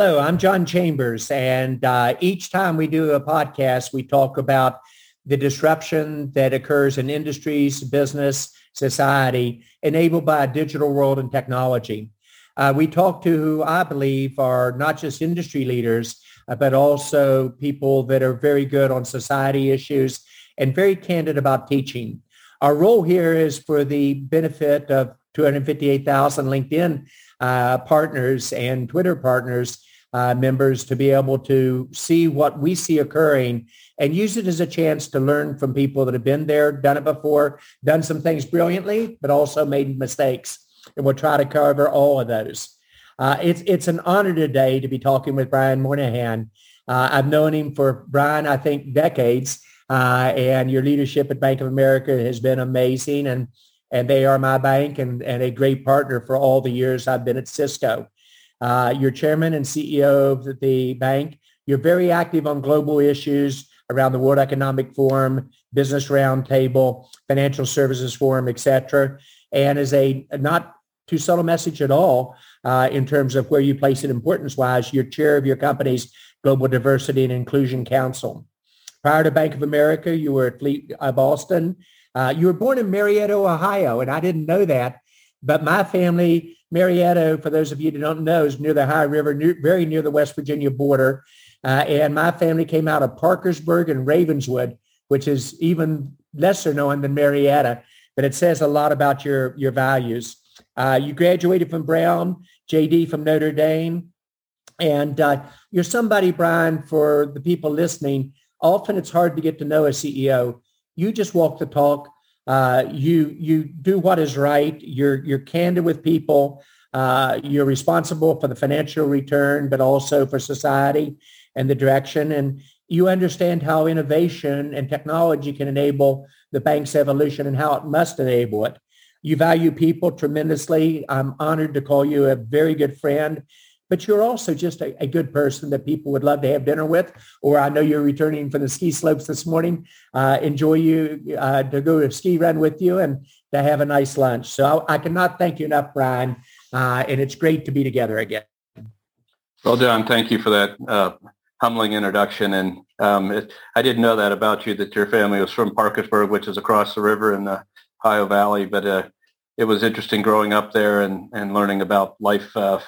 Hello, I'm John Chambers, and uh, each time we do a podcast, we talk about the disruption that occurs in industries, business, society, enabled by a digital world and technology. Uh, we talk to who I believe are not just industry leaders, uh, but also people that are very good on society issues and very candid about teaching. Our role here is for the benefit of 258,000 LinkedIn uh, partners and Twitter partners, uh, members to be able to see what we see occurring and use it as a chance to learn from people that have been there, done it before, done some things brilliantly, but also made mistakes. And we'll try to cover all of those. Uh, it's, it's an honor today to be talking with Brian Moynihan. Uh, I've known him for, Brian, I think decades. Uh, and your leadership at Bank of America has been amazing. And, and they are my bank and, and a great partner for all the years I've been at Cisco. Uh, you're chairman and CEO of the bank. You're very active on global issues around the World Economic Forum, Business Roundtable, Financial Services Forum, etc. And as a not too subtle message at all uh, in terms of where you place it importance-wise, you're chair of your company's Global Diversity and Inclusion Council. Prior to Bank of America, you were at Fleet uh, Boston. Uh, you were born in Marietta, Ohio, and I didn't know that. But my family, Marietta, for those of you that don't know, is near the Ohio River, near, very near the West Virginia border. Uh, and my family came out of Parkersburg and Ravenswood, which is even lesser known than Marietta, but it says a lot about your, your values. Uh, you graduated from Brown, JD from Notre Dame, and uh, you're somebody, Brian, for the people listening often it's hard to get to know a CEO. You just walk the talk. Uh, you you do what is right. You're you're candid with people. Uh, you're responsible for the financial return, but also for society and the direction. And you understand how innovation and technology can enable the bank's evolution and how it must enable it. You value people tremendously. I'm honored to call you a very good friend but you're also just a, a, good person that people would love to have dinner with. Or I know you're returning from the ski slopes this morning. Uh, enjoy you uh, to go to ski run with you and to have a nice lunch. So I, I cannot thank you enough, Brian. Uh, and it's great to be together again. Well, John, thank you for that uh, humbling introduction. And um, it, I didn't know that about you, that your family was from Parkersburg, which is across the river in the Ohio Valley. But uh, it was interesting growing up there and, and learning about life uh,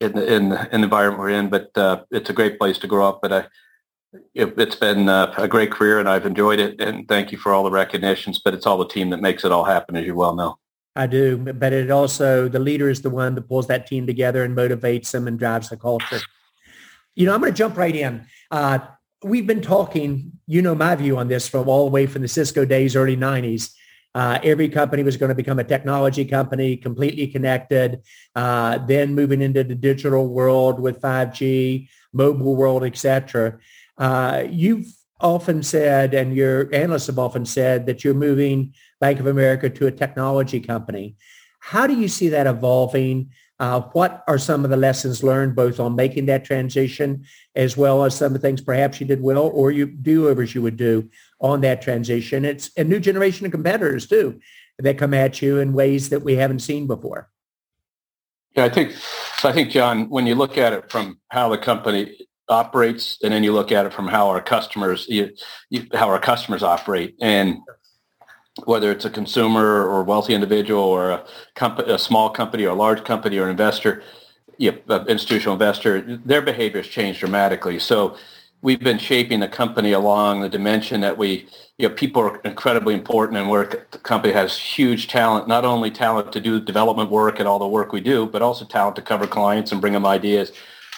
in the, in, the, environment we're in, but uh, it's a great place to grow up. But I, it, has been uh, a great career and I've enjoyed it. And thank you for all the recognitions, but it's all the team that makes it all happen, as you well know. I do, but it also, the leader is the one that pulls that team together and motivates them and drives the culture. You know, I'm going to jump right in. Uh, we've been talking, you know my view on this from all the way from the Cisco days, early 90s. Uh, every company was going to become a technology company, completely connected. Uh, then moving into the digital world with 5G, mobile world, etc. Uh, you've often said, and your analysts have often said, that you're moving Bank of America to a technology company. How do you see that evolving? Uh, what are some of the lessons learned both on making that transition as well as some of the things perhaps you did well or you do-overs you would do on that transition? It's a new generation of competitors too that come at you in ways that we haven't seen before. Yeah, I think so. I think John, when you look at it from how the company operates, and then you look at it from how our customers, you, you, how our customers operate, and whether it's a consumer or wealthy individual or a, company, a small company or a large company or an investor, you know, institutional investor, their behavior has changed dramatically. So we've been shaping the company along the dimension that we, you know, people are incredibly important and work. The company has huge talent, not only talent to do development work and all the work we do, but also talent to cover clients and bring them ideas.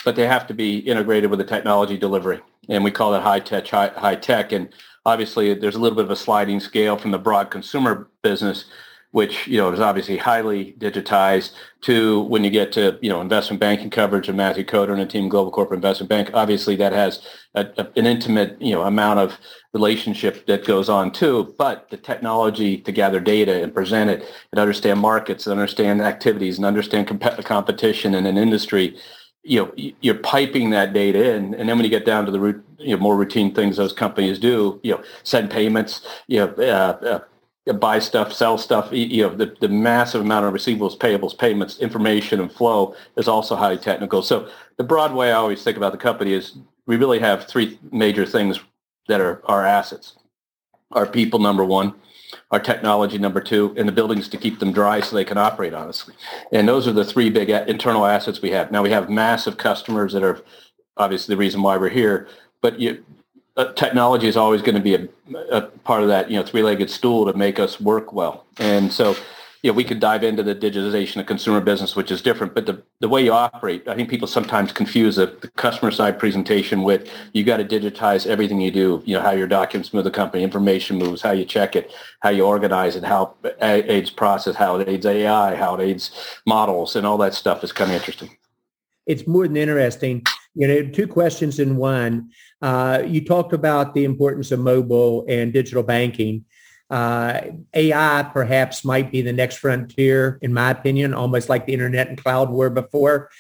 But they have to be integrated with the technology delivery. And we call it high tech, high, high tech. And obviously there's a little bit of a sliding scale from the broad consumer business, which, you know, is obviously highly digitized to when you get to, you know, investment banking coverage of Matthew Koder and a team Global Corporate Investment Bank. Obviously that has a, a, an intimate, you know, amount of relationship that goes on too, but the technology to gather data and present it and understand markets and understand activities and understand comp- competition in an industry you know you're piping that data in and then when you get down to the you know, more routine things those companies do you know send payments you know uh, uh, buy stuff, sell stuff. You know, the, the massive amount of receivables, payables, payments, information, and flow is also highly technical. So the broad way I always think about the company is we really have three major things that are our assets. Our people, number one, our technology, number two, and the buildings to keep them dry so they can operate honestly. And those are the three big internal assets we have. Now we have massive customers that are obviously the reason why we're here, but you, uh, technology is always going to be a, a, part of that, you know, three-legged stool to make us work well. And so, you know, we could dive into the digitization of consumer business, which is different, but the, the way you operate, I think people sometimes confuse the, the customer side presentation with you got to digitize everything you do, you know, how your documents move the company, information moves, how you check it, how you organize it, how it aids process, how it aids AI, how it aids models, and all that stuff is kind of interesting. It's more than interesting. You know, two questions in one. Uh, you talked about the importance of mobile and digital banking. Uh, AI perhaps might be the next frontier, in my opinion, almost like the internet and cloud were before.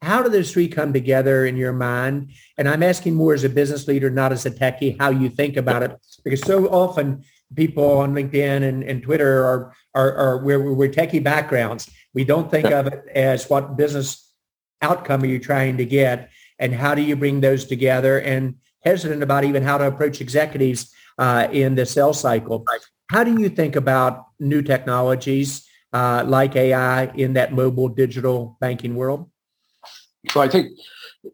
How do those three come together in your mind? And I'm asking more as a business leader, not as a techie, how you think about it. Because so often people on LinkedIn and, and Twitter are, are, are we're, we're techie backgrounds. We don't think of it as what business outcome are you trying to get and how do you bring those together and hesitant about even how to approach executives uh, in the sales cycle. How do you think about new technologies uh, like AI in that mobile digital banking world? So I think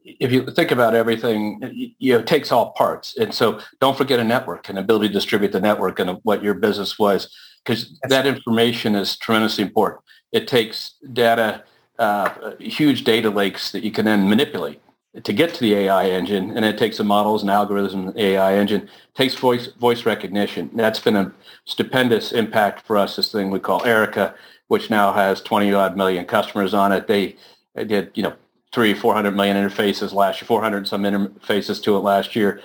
if you think about everything, you know, it takes all parts. And so don't forget a network and ability to distribute the network and what your business was, because that information is tremendously important. It takes data, uh, huge data lakes that you can then manipulate to get to the AI engine, and it takes the models and algorithms AI engine, takes voice voice recognition. That's been a stupendous impact for us. This thing we call Erica, which now has 20 odd million customers on it. They, they did you know three 400 million interfaces last year, 400 some interfaces to it last year,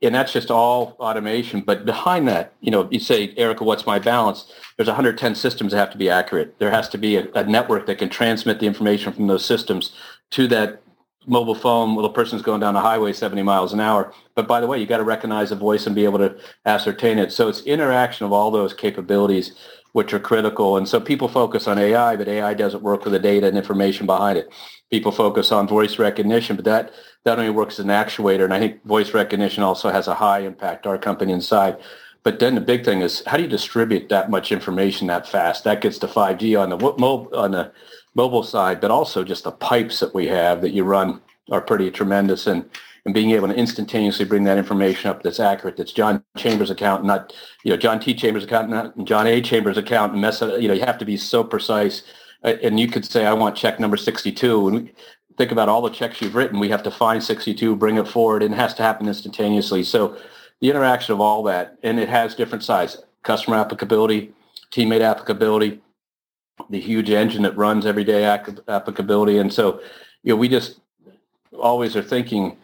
and that's just all automation. But behind that, you know, you say Erica, what's my balance? There's 110 systems that have to be accurate. There has to be a, a network that can transmit the information from those systems to that mobile phone while the person's going down a highway 70 miles an hour. But by the way, you got to recognize the voice and be able to ascertain it. So it's interaction of all those capabilities which are critical. And so people focus on AI, but AI doesn't work with the data and information behind it. People focus on voice recognition, but that, that only works as an actuator. And I think voice recognition also has a high impact, our company inside. But then the big thing is how do you distribute that much information that fast? That gets to 5G on the mobile, on the mobile side, but also just the pipes that we have that you run are pretty tremendous. And, and being able to instantaneously bring that information up that's accurate, that's John Chambers' account, not, you know, John T. Chambers' account, not John A. Chambers' account, and mess it, you know, you have to be so precise. And you could say, I want check number 62. And we, think about all the checks you've written. We have to find 62, bring it forward, and it has to happen instantaneously. So the interaction of all that, and it has different sides, customer applicability, teammate applicability, the huge engine that runs everyday applicability. And so, you know, we just always are thinking,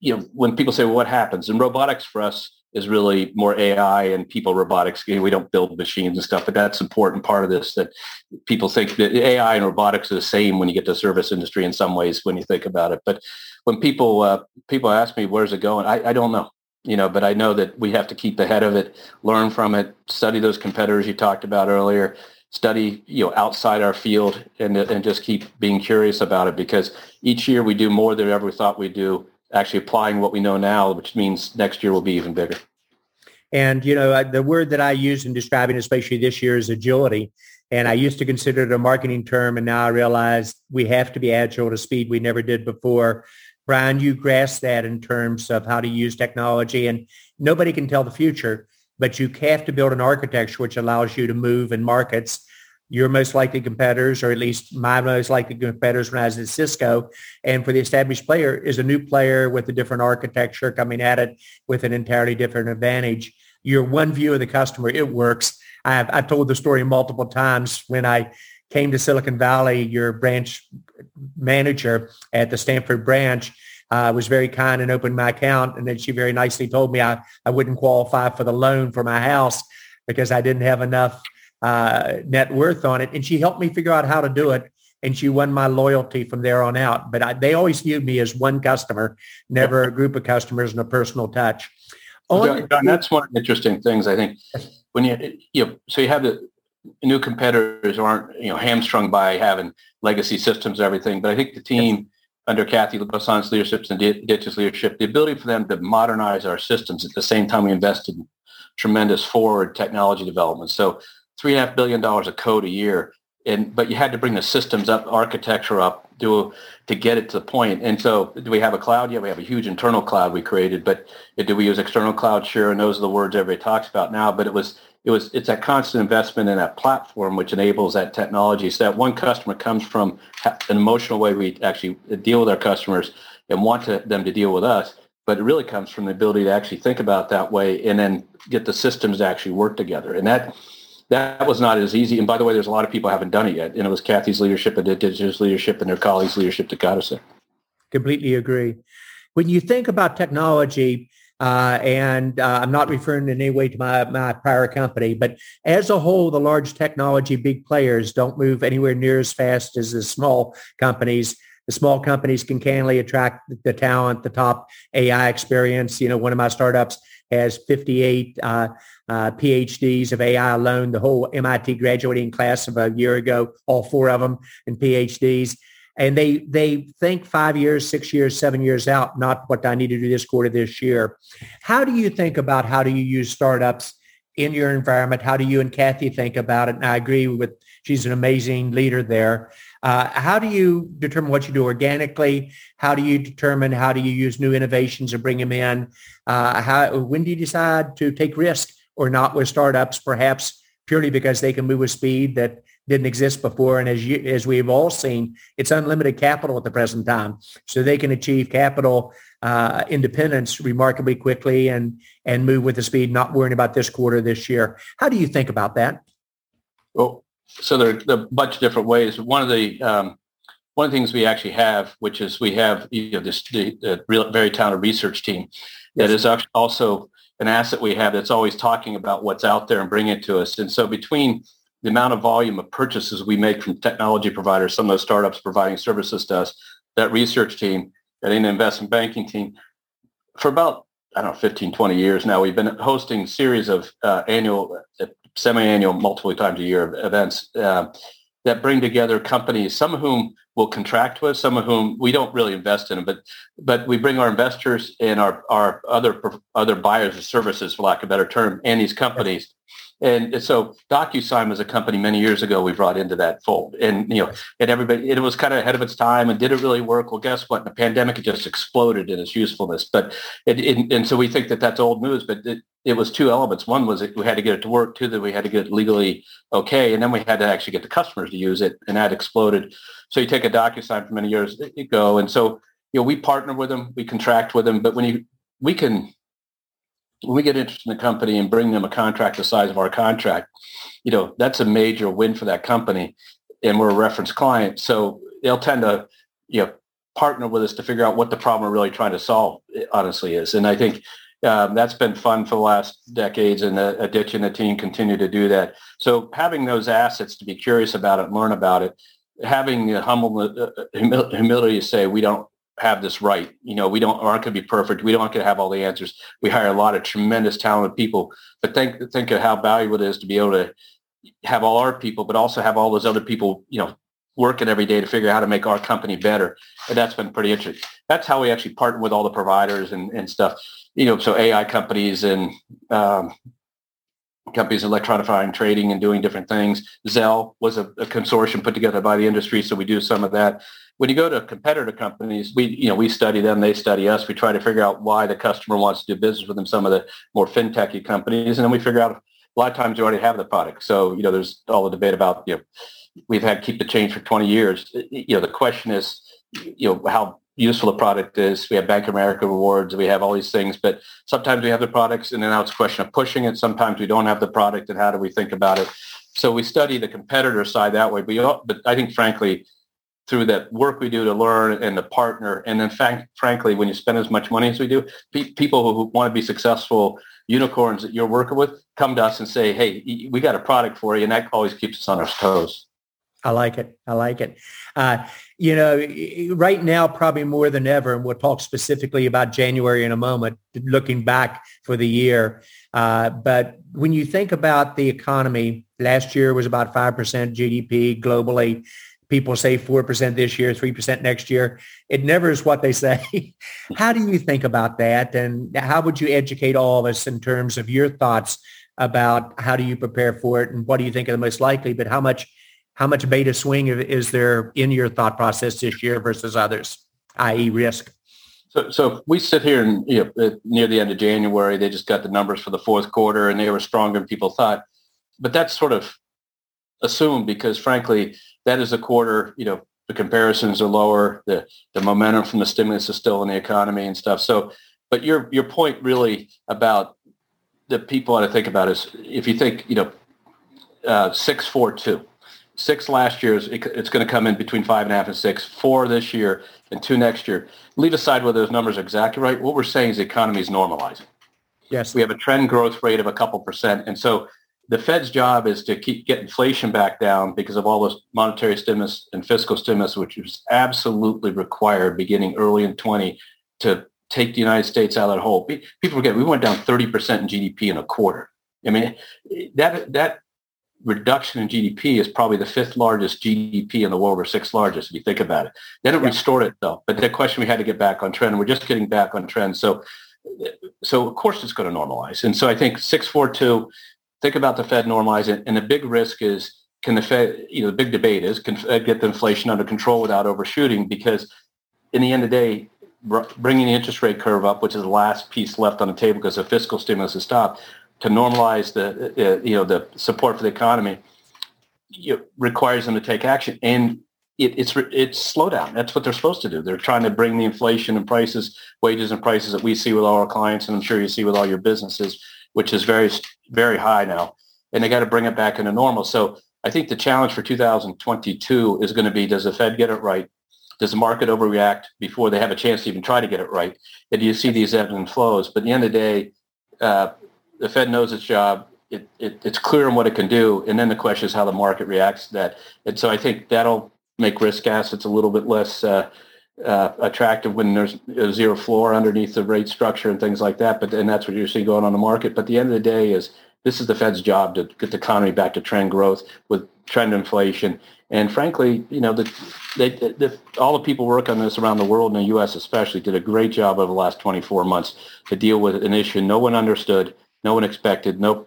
you know, when people say, well, what happens? And robotics for us is really more AI and people robotics. We don't build machines and stuff, but that's important part of this that people think that AI and robotics are the same when you get to service industry in some ways when you think about it. But when people uh, people ask me, where's it going? I, I don't know you know, but I know that we have to keep ahead of it, learn from it, study those competitors you talked about earlier, study you know outside our field and and just keep being curious about it because each year we do more than ever thought we'd do actually applying what we know now which means next year will be even bigger and you know the word that i use in describing especially this year is agility and i used to consider it a marketing term and now i realize we have to be agile to speed we never did before brian you grasp that in terms of how to use technology and nobody can tell the future but you have to build an architecture which allows you to move in markets. Your most likely competitors, or at least my most likely competitors when I was at Cisco, and for the established player is a new player with a different architecture coming at it with an entirely different advantage. Your one view of the customer, it works. I've, I've told the story multiple times when I came to Silicon Valley, your branch manager at the Stanford branch uh, was very kind and opened my account. And then she very nicely told me I, I wouldn't qualify for the loan for my house because I didn't have enough uh, net worth on it. And she helped me figure out how to do it. And she won my loyalty from there on out. But I, they always viewed me as one customer, never a group of customers and a personal touch. On, John, that's one of the interesting things I think when you you know, so you have the new competitors aren't you know hamstrung by having legacy systems and everything. But I think the team under Cathy Bessant's leadership and Ditch's leadership, the ability for them to modernize our systems at the same time we invested in tremendous forward technology development. So three and a half billion dollars of code a year. And but you had to bring the systems up, architecture up, do to get it to the point. And so do we have a cloud? Yeah, we have a huge internal cloud we created, but do we use external cloud? Sure. And those are the words everybody talks about now. But it was it was it's that constant investment in that platform which enables that technology so that one customer comes from an emotional way we actually deal with our customers and want to, them to deal with us but it really comes from the ability to actually think about that way and then get the systems to actually work together and that that was not as easy and by the way there's a lot of people haven't done it yet and it was Cathy's leadership and Ditch's leadership and their colleagues leadership that got us there completely agree when you think about technology uh, and uh, I'm not referring in any way to my, my prior company, but as a whole, the large technology big players don't move anywhere near as fast as the small companies. The small companies can candidly attract the talent, the top AI experience. You know, one of my startups has 58 uh, uh, PhDs of AI alone. The whole MIT graduating class of a year ago, all four of them in PhDs and they they think five years, six years, seven years out, not what I need to do this quarter, this year. How do you think about how do you use startups in your environment? How do you and Cathy think about it? And I agree with she's an amazing leader there. Uh, how do you determine what you do organically? How do you determine how do you use new innovations and bring them in? Uh, how when do you decide to take risk or not with startups? Perhaps purely because they can move with speed that didn't exist before. And as you, as we've all seen, it's unlimited capital at the present time. So they can achieve capital uh, independence remarkably quickly and, and move with the speed, not worrying about this quarter, this year. How do you think about that? Well, so there, there are a bunch of different ways. One of the, um, one of the things we actually have, which is we have you know, this the, the real, very talented research team that yes. is also an asset we have that's always talking about what's out there and bringing it to us. And so between the amount of volume of purchases we make from technology providers, some of those startups providing services to us, that research team, that investment banking team, for about, I don't know, 15, 20 years now, we've been hosting series of uh, annual, uh, semi-annual, multiple times a year events uh, that bring together companies, some of whom will contract with, some of whom we don't really invest in, but but we bring our investors and our our other other buyers of services, for lack of a better term, and these companies and so DocuSign was a company many years ago we brought into that fold. And, you know, and everybody, it was kind of ahead of its time and did it really work? Well, guess what? The pandemic just exploded in its usefulness. But, it, it, and so we think that that's old news, but it, it was two elements. One was we had to get it to work. Two, that we had to get it legally okay. And then we had to actually get the customers to use it and that exploded. So you take a DocuSign from many years ago. And so, you know, we partner with them, we contract with them, but when you, we can when we get interested in a company and bring them a contract the size of our contract, you know, that's a major win for that company. And we're a reference client. So they'll tend to, you know, partner with us to figure out what the problem we're really trying to solve honestly is. And I think um, that's been fun for the last decades and uh, Ditch and the team continue to do that. So having those assets to be curious about it, learn about it, having the humble uh, humility to say we don't have this right. You know, we don't aren't going to be perfect. We don't going to have all the answers. We hire a lot of tremendous talented people, but think think of how valuable it is to be able to have all our people, but also have all those other people, you know, working every day to figure out how to make our company better. And that's been pretty interesting. That's how we actually partner with all the providers and, and stuff. You know, so AI companies and um, companies electronifying trading and doing different things. Zelle was a, a, consortium put together by the industry, so we do some of that. When you go to competitor companies, we you know we study them, they study us. We try to figure out why the customer wants to do business with them. Some of the more fintechy companies, and then we figure out a lot of times you already have the product. So you know there's all the debate about you know we've had keep the change for 20 years. You know the question is you know how useful the product is. We have Bank of America rewards. We have all these things, but sometimes we have the products and then now it's a question of pushing it. Sometimes we don't have the product and how do we think about it? So we study the competitor side that way. But, but I think frankly, through that work we do to learn and the partner, and then fact, frankly, when you spend as much money as we do, pe- people who want to be successful unicorns that you're working with come to us and say, hey, we got a product for you. And that always keeps us on our toes. I like it. I like it. Uh, you know, right now, probably more than ever, and we'll talk specifically about January in a moment, looking back for the year. Uh, but when you think about the economy, last year was about 5% GDP globally. People say 4% this year, 3% next year. It never is what they say. how do you think about that? And how would you educate all of us in terms of your thoughts about how do you prepare for it and what do you think are the most likely, but how much how much beta swing is there in your thought process this year versus others, i.e. risk? So, so we sit here and you know, near the end of January, they just got the numbers for the fourth quarter and they were stronger than people thought. But that's sort of assumed because frankly, that is a quarter, you know, the comparisons are lower, the, the momentum from the stimulus is still in the economy and stuff. So, but your, your point really about the people ought to think about is if you think, you know, uh, 642, six last year, is it's going to come in between five and a half and six, four this year and two next year. Leave aside whether those numbers are exactly right. What we're saying is the economy is normalizing. Yes. We have a trend growth rate of a couple percent. And so the Fed's job is to keep get inflation back down because of all this monetary stimulus and fiscal stimulus, which was absolutely required beginning early in 20 to take the United States out of that hole. People forget we went down 30% in GDP in a quarter. I mean, that that reduction in GDP is probably the fifth largest GDP in the world or sixth largest if you think about it. Then it yeah. restored it though. But the question we had to get back on trend. and We're just getting back on trend. So so of course it's going to normalize. And so I think 642, think about the Fed normalizing. And the big risk is can the Fed, you know, the big debate is can Fed get the inflation under control without overshooting? Because in the end of the day, bringing the interest rate curve up, which is the last piece left on the table because the fiscal stimulus has stopped, to normalize the uh, you know the support for the economy requires them to take action. And it, it's it's slowdown that's what they're supposed to do. They're trying to bring the inflation and prices wages and prices that we see with all our clients and i'm sure you see with all your businesses which is very very high now. And they got to bring it back into normal. So i think the challenge for 2022 is going to be does the fed get it right? Does the market overreact before they have a chance to even try to get it right? And do you see these ebbs and flows. But at the end of the day uh, the Fed knows its job. It, it, it's clear on what it can do. And then the question is how the market reacts to that. And so I think that'll make risk assets a little bit less uh, uh, attractive when there's a zero floor underneath the rate structure and things like that. But and that's what you're seeing going on the market. But the end of the day is this is the Fed's job to get the economy back to trend growth with trend inflation. And frankly, you know, the, they, the, all the people working on this around the world, in the U.S. especially, did a great job over the last 24 months to deal with an issue no one understood no one expected, no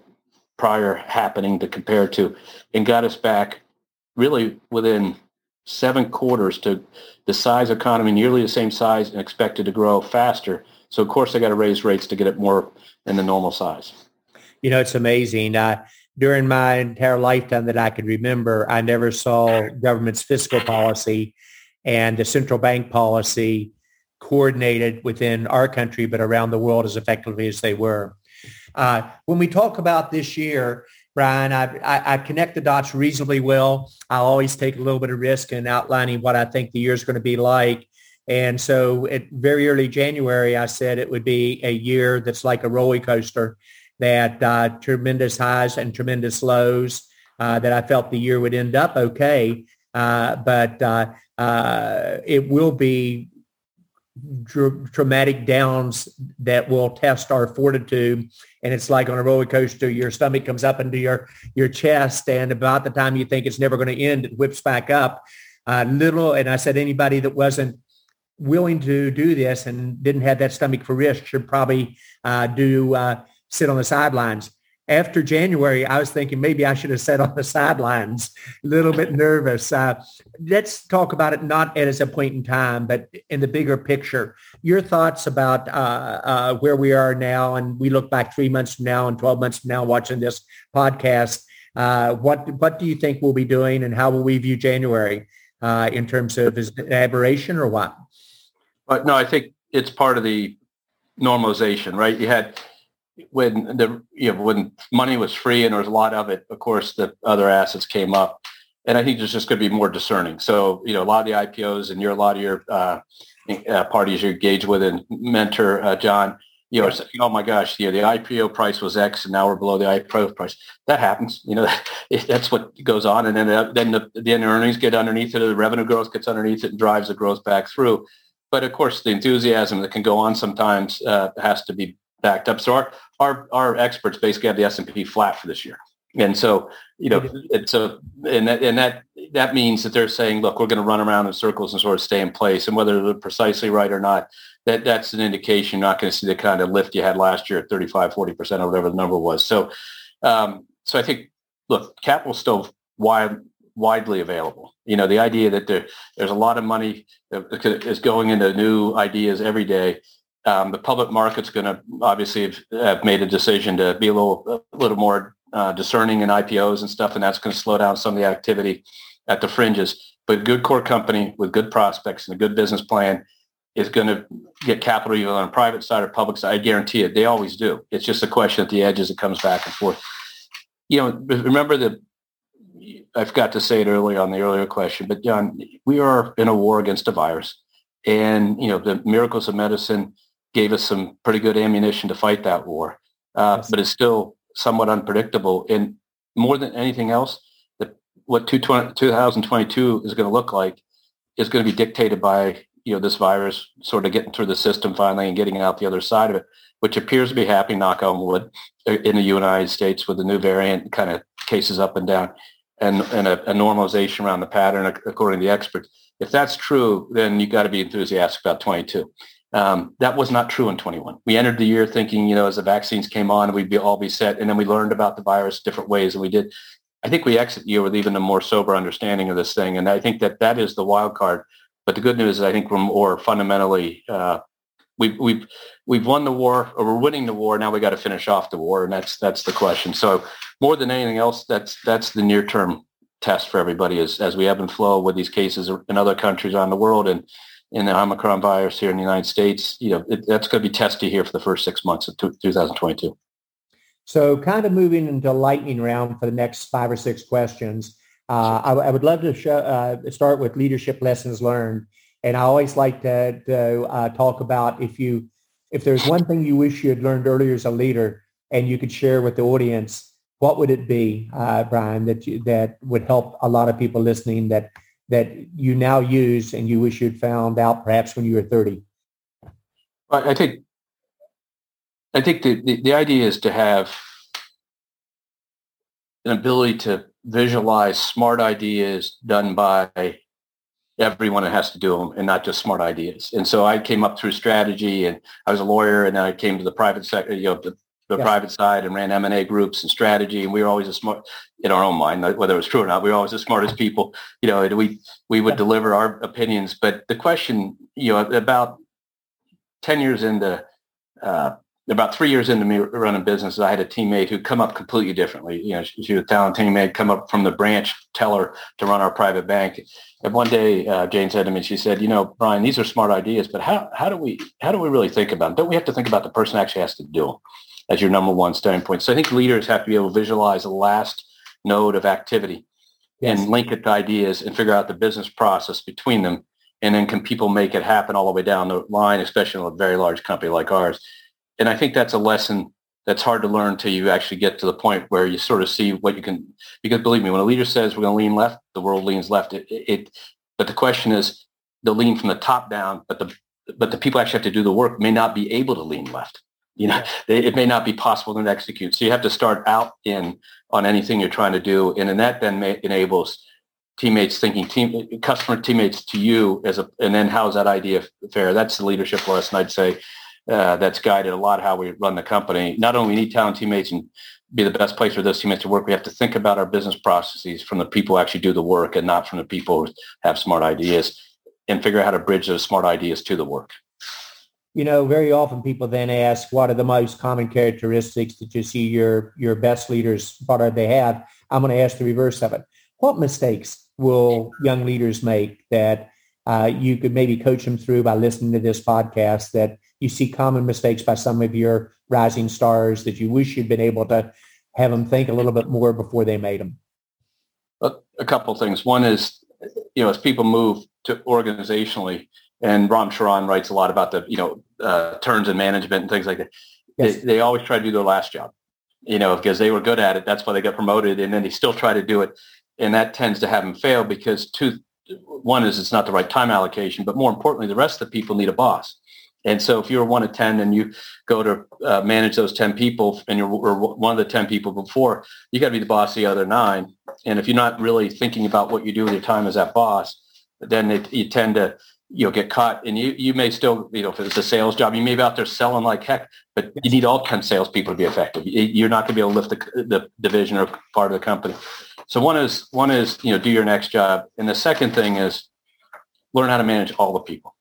prior happening to compare to, and got us back really within seven quarters to the size economy, nearly the same size and expected to grow faster. So of course they got to raise rates to get it more in the normal size. You know, it's amazing. Uh, during my entire lifetime that I could remember, I never saw government's fiscal policy and the central bank policy coordinated within our country, but around the world as effectively as they were. Uh, when we talk about this year, Brian, I, I, I, connect the dots reasonably well. I always take a little bit of risk in outlining what I think the year is going to be like. And so at very early January, I said it would be a year that's like a roller coaster, that uh, tremendous highs and tremendous lows, uh, that I felt the year would end up okay. Uh, but uh, uh, it will be dr- traumatic downs that will test our fortitude. And it's like on a roller coaster, your stomach comes up into your, your chest. And about the time you think it's never going to end, it whips back up. Uh, little, and I said anybody that wasn't willing to do this and didn't have that stomach for risk should probably uh, do uh, sit on the sidelines after January, I was thinking maybe I should have sat on the sidelines, a little bit nervous. Uh, let's talk about it not as a point in time, but in the bigger picture. Your thoughts about uh, uh, where we are now, and we look back three months from now and 12 months from now watching this podcast. Uh, what what do you think we'll be doing, and how will we view January uh, in terms of is it aberration or what? No, I think it's part of the normalization, right? You had when the you know when money was free and there was a lot of it, of course the other assets came up, and I think there's just going to be more discerning. So you know a lot of the IPOs and your a lot of your uh, uh, parties you engage with and mentor, uh, John, You know, saying, oh my gosh, you know, the IPO price was X and now we're below the IPO price. That happens. You know, that's what goes on. And then, uh, then the, then earnings get underneath it, the revenue growth gets underneath it and drives the growth back through. But of course, the enthusiasm that can go on sometimes uh, has to be backed up. So our, our, our experts basically have the S&P flat for this year. And so, you know, it's a, and that, and that, that means that they're saying, look, we're going to run around in circles and sort of stay in place. And whether they're precisely right or not, that that's an indication you're not going to see the kind of lift you had last year at 35, 40% or whatever the number was. So, um, so I think, look, capital still wide, widely available. You know, the idea that there, there's a lot of money that is going into new ideas every day um, the public market's going to obviously have, have, made a decision to be a little, a little more uh, discerning in IPOs and stuff, and that's going to slow down some of the activity at the fringes. But a good core company with good prospects and a good business plan is going to get capital either on the private side or public side. I guarantee it. They always do. It's just a question at the edges. It comes back and forth. You know, remember that I forgot to say it earlier on the earlier question, but John, we are in a war against a virus. And, you know, the miracles of medicine gave us some pretty good ammunition to fight that war. Uh, yes. But it's still somewhat unpredictable. And more than anything else, the, what 2022 is going to look like is going to be dictated by you know this virus sort of getting through the system finally and getting out the other side of it, which appears to be happening. Knock on wood, in the United States with the new variant kind of cases up and down, and and a, a normalization around the pattern according to the experts. If that's true, then you've got to be enthusiastic about 22. Um, that was not true in 21. We entered the year thinking, you know, as the vaccines came on, we'd be all be set, and then we learned about the virus different ways, and we did. I think we exit the year with even a more sober understanding of this thing, and I think that that is the wild card. But the good news is, I think we're more fundamentally uh, we've we've we've won the war, or we're winning the war. Now we got to finish off the war, and that's that's the question. So more than anything else, that's that's the near term test for everybody is as we ebb and flow with these cases in other countries around the world and in the Omicron virus here in the United States, you know, it, that's going to be testy here for the first six months of t- 2022. So kind of moving into lightning round for the next five or six questions. Uh, I, I, would love to show, uh, start with leadership lessons learned. And I always like to, to uh, talk about if you, if there's one thing you wish you had learned earlier as a leader and you could share with the audience, what would it be, uh, Brian, that you, that would help a lot of people listening that that you now use and you wish you'd found out perhaps when you were 30? I think I think the, the, the idea is to have an ability to visualize smart ideas done by everyone that has to do them and not just smart ideas. And so I came up through strategy and I was a lawyer and then I came to the private sector, you know, the the private side and ran M&A groups and strategy. And we were always a smart, in our own mind, whether it was true or not, we were always the smartest people, you know, we, we would yeah. deliver our opinions. But the question, you know, about 10 years into, uh, about three years into me running businesses, I had a teammate who come up completely differently. You know, she, she was a talented teammate, come up from the branch teller to run our private bank. And one day, uh, Jane said to me, she said, "You know, Brian, these are smart ideas, but how how do we how do we really think about them? Don't we have to think about the person actually has to do them?" As your number one starting point. So I think leaders have to be able to visualize the last node of activity yes. and link it to ideas and figure out the business process between them. And then can people make it happen all the way down the line, especially in a very large company like ours? And I think that's a lesson that's hard to learn until you actually get to the point where you sort of see what you can. Because believe me, when a leader says we're going to lean left, the world leans left. It, it but the question is, the lean from the top down, but the but the people actually have to do the work may not be able to lean left you know it may not be possible to execute. So you have to start out in on anything you're trying to do and then that then may, enables teammates thinking team customer teammates to you as a and then how's that idea fair that's the leadership lesson i'd say uh, that's guided a lot how we run the company. Not only we need talent teammates and be the best place for those teammates to work we have to think about our business processes from the people who actually do the work and not from the people who have smart ideas and figure out how to bridge those smart ideas to the work you know, very often people then ask, what are the most common characteristics that you see your, your best leaders, what are they have? I'm going to ask the reverse of it. What mistakes will young leaders make that uh, you could maybe coach them through by listening to this podcast that you see common mistakes by some of your rising stars that you wish you'd been able to have them think a little bit more before they made them? A couple of things. One is, you know, as people move to organizationally, and Ram Charan writes a lot about the, you know, uh, turns in management and things like that. Yes. They, they always try to do their last job, you know, because they were good at it. That's why they got promoted, and then they still try to do it, and that tends to have them fail because two, one is it's not the right time allocation, but more importantly, the rest of the people need a boss. And so if you're one of 10 and you go to uh, manage those 10 people and you're one of the 10 people before, you got to be the boss of the other nine. And if you're not really thinking about what you do with your time as that boss, then it, you tend to you know get caught and you you may still you know if it's a sales job you may be out there selling like heck but you need all 10 salespeople to be effective. You're not going to be able to lift the, the division or part of the company. So one is one is you know do your next job. And the second thing is learn how to manage all the people.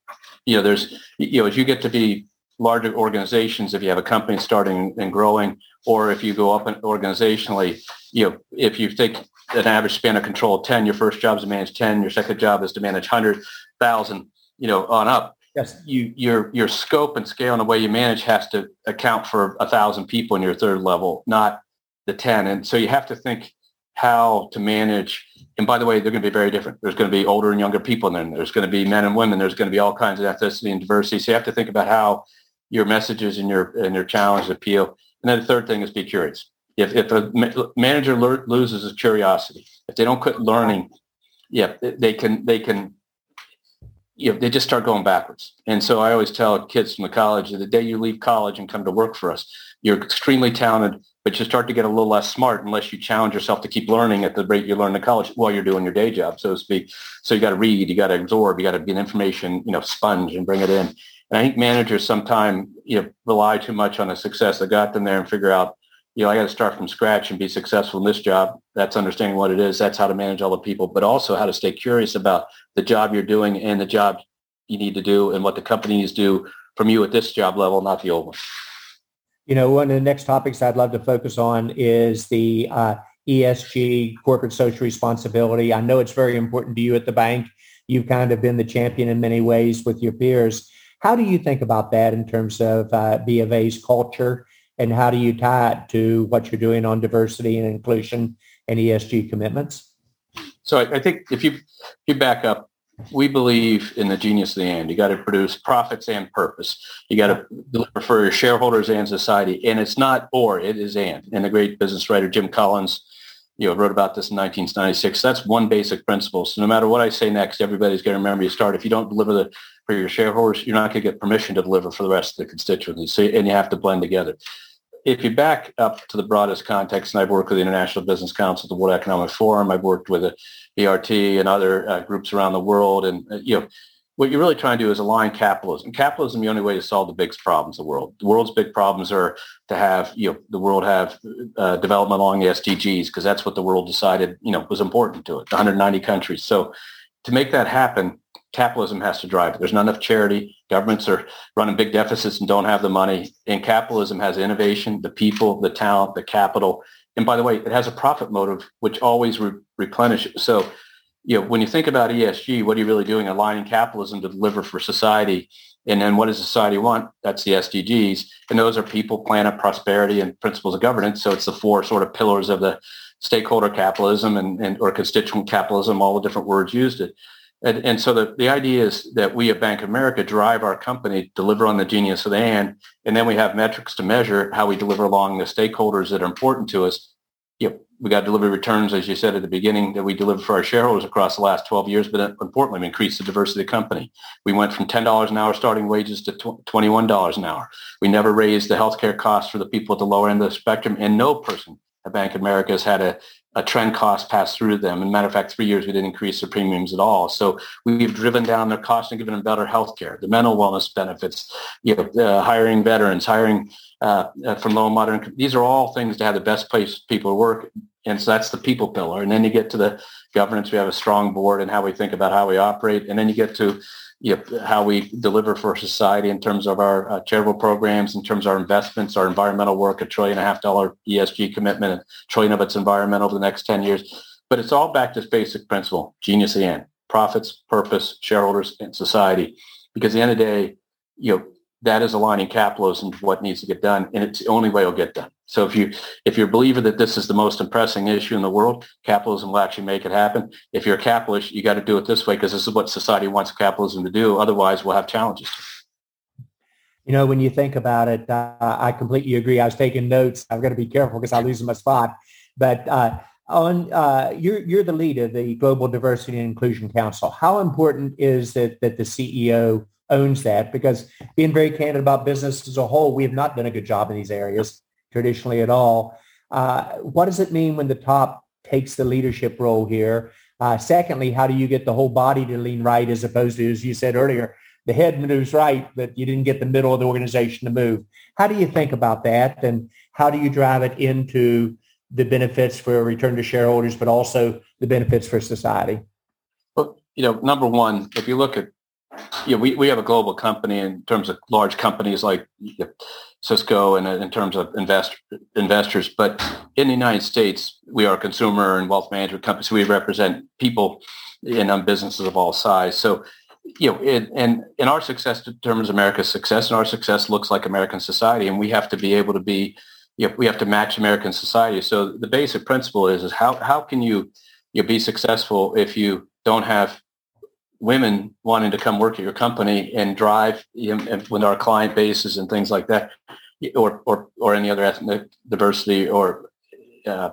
You know there's you know as you get to be larger organizations if you have a company starting and growing or if you go up organizationally you know if you think an average span of control of 10 your first job is to manage 10 your second job is to manage 100000 you know, on up. Yes. You your your scope and scale and the way you manage has to account for a thousand people in your third level, not the ten. And so you have to think how to manage. And by the way, they're going to be very different. There's going to be older and younger people, and then there's going to be men and women. There's going to be all kinds of ethnicity and diversity. So you have to think about how your messages and your and your challenge appeal. And then the third thing is be curious. If if a manager loses his curiosity, if they don't quit learning, yeah, they can they can you know, they just start going backwards. And so I always tell kids from the college that the day you leave college and come to work for us, you're extremely talented, but you start to get a little less smart unless you challenge yourself to keep learning at the rate you learn in college while you're doing your day job, so to speak. So you got to read, you got to absorb, you got to be an information, you know, sponge and bring it in. And I think managers sometimes, you know, rely too much on the success that got them there and figure out, you know, I got to start from scratch and be successful in this job. That's understanding what it is. That's how to manage all the people, but also how to stay curious about the job you're doing and the job you need to do and what the company needs to do from you at this job level, not the old one. You know, one of the next topics I'd love to focus on is the uh, ESG, corporate social responsibility. I know it's very important to you at the bank. You've kind of been the champion in many ways with your peers. How do you think about that in terms of uh, B of A's culture and how do you tie it to what you're doing on diversity and inclusion and ESG commitments? So I, I think if you if you back up, we believe in the genius of the and. You got to produce profits and purpose. You got to deliver for your shareholders and society. And it's not or, it is and. And the great business writer Jim Collins, you know, wrote about this in 1996. That's one basic principle. So no matter what I say next, everybody's going to remember you start. If you don't deliver the, for your shareholders, you're not going to get permission to deliver for the rest of the constituency. And you have to blend together if you back up to the broadest context, and I've worked with the International Business Council, the World Economic Forum, I've worked with the BRT and other uh, groups around the world, and uh, you know, what you're really trying to do is align capitalism. Capitalism, the only way to solve the biggest problems of the world. The world's big problems are to have, you know, the world have uh, development along the SDGs because that's what the world decided, you know, was important to it. 190 countries. So to make that happen, capitalism has to drive it. There's not enough charity. Governments are running big deficits and don't have the money. And capitalism has innovation, the people, the talent, the capital. And by the way, it has a profit motive, which always re- replenishes. So, you know, when you think about ESG, what are you really doing? Aligning capitalism to deliver for society. And then what does society want? That's the SDGs. And those are people, planet, prosperity, and principles of governance. So it's the four sort of pillars of the stakeholder capitalism and, and or constituent capitalism, all the different words used it. And, and so the, the idea is that we at Bank of America drive our company, deliver on the genius of the and, and then we have metrics to measure how we deliver along the stakeholders that are important to us. Yep, we got to deliver returns, as you said at the beginning, that we deliver for our shareholders across the last 12 years, but importantly, we increased the diversity of the company. We went from $10 an hour starting wages to $21 an hour. We never raised the healthcare costs for the people at the lower end of the spectrum, and no person Bank of America has had a, a trend cost pass through them. And matter of fact, three years we didn't increase their premiums at all. So we've driven down their cost and given them better health care, the mental wellness benefits, you know, uh, hiring veterans, hiring uh, uh, from low and moderate. These are all things to have the best place people work. And so that's the people pillar. And then you get to the governance. We have a strong board and how we think about how we operate. And then you get to you know, how we deliver for society in terms of our uh, charitable programs, in terms of our investments, our environmental work, a trillion and a half dollar ESG commitment, a trillion of it's environmental over the next 10 years. But it's all back to this basic principle, genius end, profits, purpose, shareholders, and society. Because at the end of the day, you know, that is aligning capitalism to what needs to get done, and it's the only way it'll get done. So if you if you're a believer that this is the most impressing issue in the world, capitalism will actually make it happen. If you're a capitalist, you got to do it this way because this is what society wants capitalism to do. Otherwise, we'll have challenges. You know, when you think about it, uh, I completely agree. I was taking notes. I've got to be careful because I lose my spot. But uh, on uh, you're you're the lead of the Global Diversity and Inclusion Council. How important is it that the CEO owns that? Because being very candid about business as a whole, we have not done a good job in these areas traditionally at all. Uh, what does it mean when the top takes the leadership role here? Uh, secondly, how do you get the whole body to lean right as opposed to, as you said earlier, the head moves right, but you didn't get the middle of the organization to move. How do you think about that? And how do you drive it into the benefits for return to shareholders, but also the benefits for society? Well, you know, number one, if you look at, you know, we, we have a global company in terms of large companies like Cisco and in terms of invest, investors, but in the United States, we are a consumer and wealth management company. So we represent people in um, businesses of all size. So you know, it, and and our success determines America's success, and our success looks like American society, and we have to be able to be, you know, we have to match American society. So the basic principle is is how how can you you be successful if you don't have women wanting to come work at your company and drive you know, with our client bases and things like that, or or or any other ethnic diversity or uh,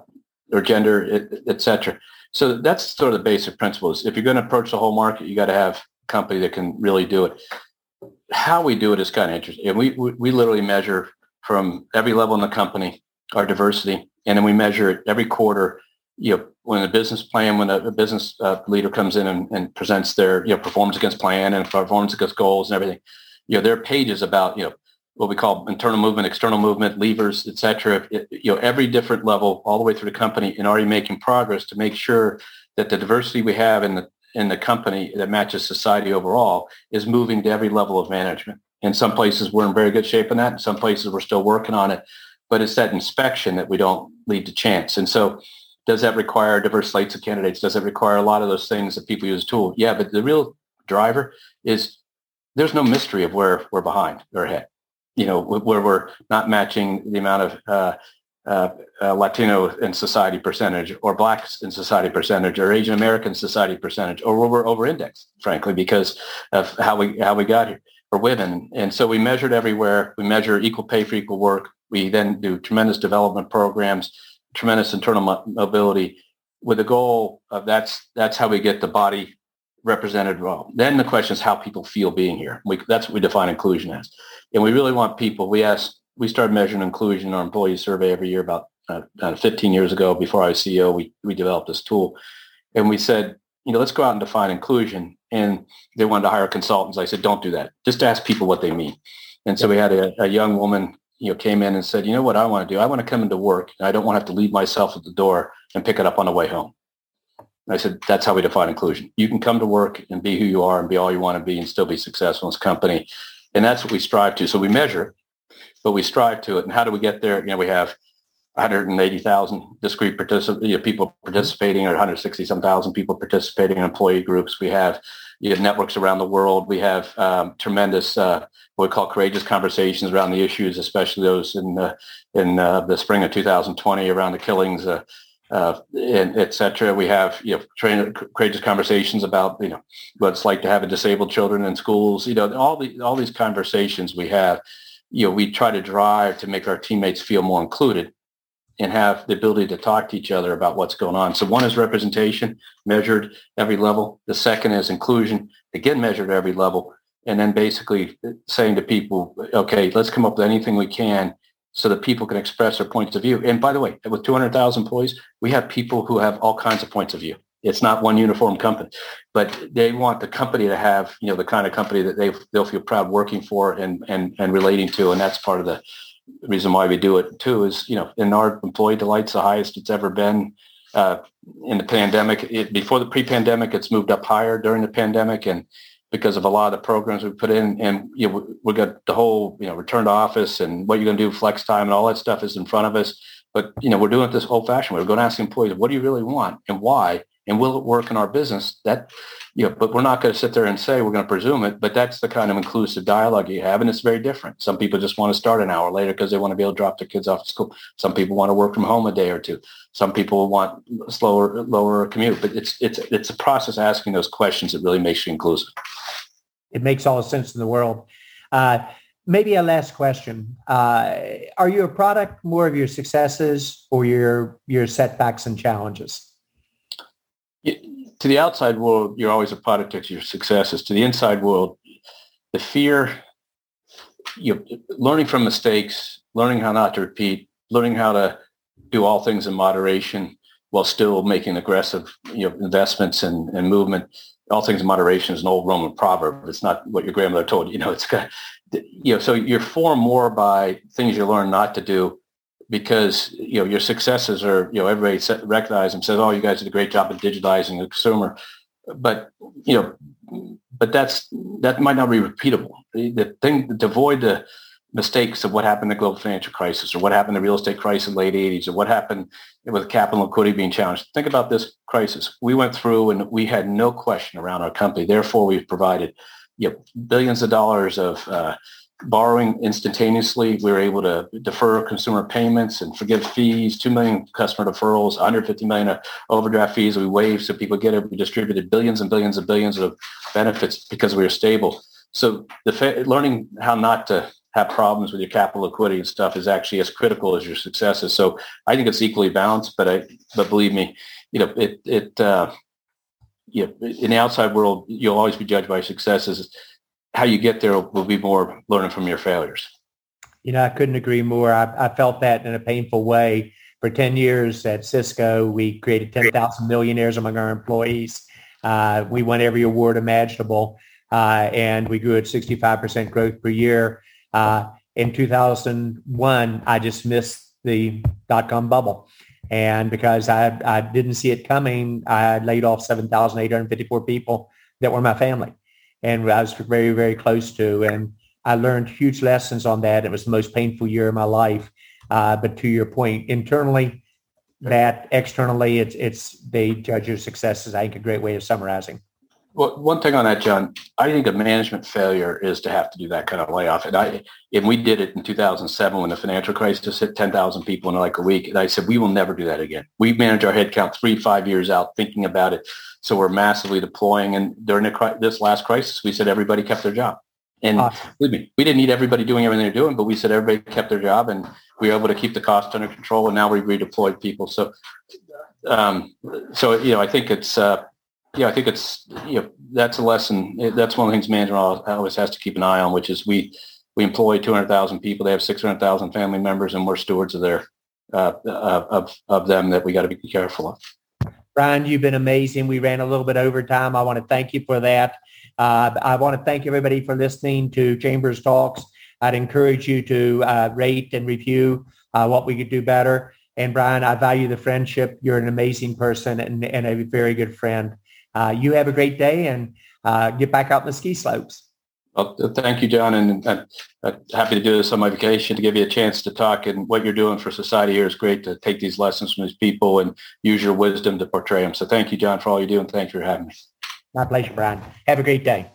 or gender, etc. Et so that's sort of the basic principles. If you're going to approach the whole market, you got to have a company that can really do it. How we do it is kind of interesting. And we, we literally measure from every level in the company our diversity, and then we measure it every quarter. You know, when a business plan, when a, a business uh, leader comes in and, and, presents their you know performance against plan and performance against goals and everything, you know, there are pages about you know what we call internal movement, external movement, levers, et cetera. It, you know, every different level all the way through the company and already making progress to make sure that the diversity we have in the in the company that matches society overall is moving to every level of management. In some places, we're in very good shape in that. In some places, we're still working on it. But it's that inspection that we don't lead to chance. And so does that require diverse slates of candidates? Does it require a lot of those things that people use tool? Yeah, but the real driver is there's no mystery of where we're behind or ahead. You know, where we're not matching the amount of uh, uh, uh, Latino in society percentage or blacks in society percentage or Asian American society percentage or where we're over indexed, frankly, because of how we how we got here for women. And so we measured everywhere. We measure equal pay for equal work. We then do tremendous development programs, tremendous internal mo- mobility with the goal of that's that's how we get the body represented well. Then the question is how people feel being here. We, that's what we define inclusion as. And we really want people, we ask we started measuring inclusion in our employee survey every year about uh, uh 15 years ago before I was CEO. We, we developed this tool and we said, you know, let's go out and define inclusion. And they wanted to hire consultants. I said, don't do that. Just ask people what they mean. And so we had a, a young woman, you know, came in and said, you know what I want to do? I want to come into work. I don't want to have to leave myself at the door and pick it up on the way home. And I said, that's how we define inclusion. You can come to work and be who you are and be all you want to be and still be successful in this company. And that's what we strive to. So we measure but we strive to it. And how do we get there? You know, we have 180,000 discrete particip- you know, people participating or 160 some thousand people participating in employee groups. We have you have networks around the world. We have um, tremendous uh, what we call courageous conversations around the issues, especially those in uh, in uh, the spring of 2020 around the killings, uh, uh, and et cetera. We have you know train, courageous conversations about you know what it's like to have a disabled children in schools. You know all the all these conversations we have you know, we try to drive to make our teammates feel more included and have the ability to talk to each other about what's going on. So one is representation measured every level. The second is inclusion, again measured every level. And then basically saying to people, okay, let's come up with anything we can so that people can express their points of view. And by the way, with 200,000 employees, we have people who have all kinds of points of view. It's not one uniform company, but they want the company to have, you know, the kind of company that they they'll feel proud working for and and and relating to, and that's part of the reason why we do it too. Is you know, in our employee delight's the highest it's ever been. Uh, in the pandemic, it, before the pre-pandemic, it's moved up higher during the pandemic, and because of a lot of the programs we put in, and you know, we, we got the whole you know return to office and what you're going to do, flex time, and all that stuff is in front of us. But you know, we're doing it this old-fashioned way. We're going to ask the employees, what do you really want and why, and will it work in our business? That, you know, but we're not going to sit there and say we're going to presume it. But that's the kind of inclusive dialogue you have, and it's very different. Some people just want to start an hour later because they want to be able to drop their kids off to school. Some people want to work from home a day or two. Some people want slower, lower commute. But it's it's it's a process asking those questions that really makes you inclusive. It makes all the sense in the world. Uh, maybe a last question. Uh, are you a product more of your successes or your your setbacks and challenges? To the outside world, you're always a product of your successes. To the inside world, the fear, you learning from mistakes, learning how not to repeat, learning how to do all things in moderation while still making aggressive you know, investments and, and movement. All things in moderation is an old Roman proverb. It's not what your grandmother told you. You know, it's got, you know, so you're formed more by things you learn not to do because, you know, your successes are, you know, everybody recognizes and says, oh, you guys did a great job of digitizing the consumer. But, you know, but that's, that might not be repeatable. The thing to avoid the mistakes of what happened in the global financial crisis or what happened in the real estate crisis in the late 80s or what happened with capital liquidity being challenged. Think about this crisis. We went through and we had no question around our company. Therefore, we've provided you know, billions of dollars of uh, borrowing instantaneously. We were able to defer consumer payments and forgive fees, 2 million customer deferrals, 150 million overdraft fees we waived so people get it. We distributed billions and billions and billions of benefits because we were stable. So the fa- learning how not to have problems with your capital liquidity and stuff is actually as critical as your successes. So I think it's equally balanced, but I, but believe me, you know, it, it, uh, know, in the outside world, you'll always be judged by successes. How you get there will be more learning from your failures. You know, I couldn't agree more. I, I felt that in a painful way. For 10 years at Cisco, we created 10,000 millionaires among our employees. Uh, we won every award imaginable, uh, and we grew at 65% growth per year. Uh, in 2001, I just missed the dot-com bubble. And because I, I didn't see it coming, I laid off 7,854 people that were my family. And I was very, very close to. And I learned huge lessons on that. It was the most painful year of my life. Uh, but to your point, internally, that externally, it's, it's they judge your successes. I think a great way of summarizing. Well, one thing on that, John, I think a management failure is to have to do that kind of layoff. And I, and we did it in 2007 when the financial crisis hit 10,000 people in like a week. And I said, we will never do that again. We manage our headcount three, five years out thinking about it. So we're massively deploying. And during the, this last crisis, we said everybody kept their job. And awesome. believe me, we didn't need everybody doing everything they're doing, but we said everybody kept their job and we were able to keep the cost under control. And now we redeployed people. So, um, so, you know, I think it's, uh, yeah, I think it's you know that's a lesson. That's one of the things management always has to keep an eye on, which is we we employ 200,000 people. They have 600,000 family members, and we're stewards of their uh, of of them that we got to be careful of. Brian, you've been amazing. We ran a little bit over time. I want to thank you for that. Uh, I want to thank everybody for listening to Chambers Talks. I'd encourage you to uh, rate and review uh, what we could do better. And Brian, I value the friendship. You're an amazing person and, and a very good friend. Uh, you have a great day and uh, get back out in the ski slopes. Well, thank you, John, and uh, happy to do this on my vacation to give you a chance to talk. And what you're doing for society here is great to take these lessons from these people and use your wisdom to portray them. So thank you, John, for all you do, and thank you for having me. My pleasure, Brian. Have a great day.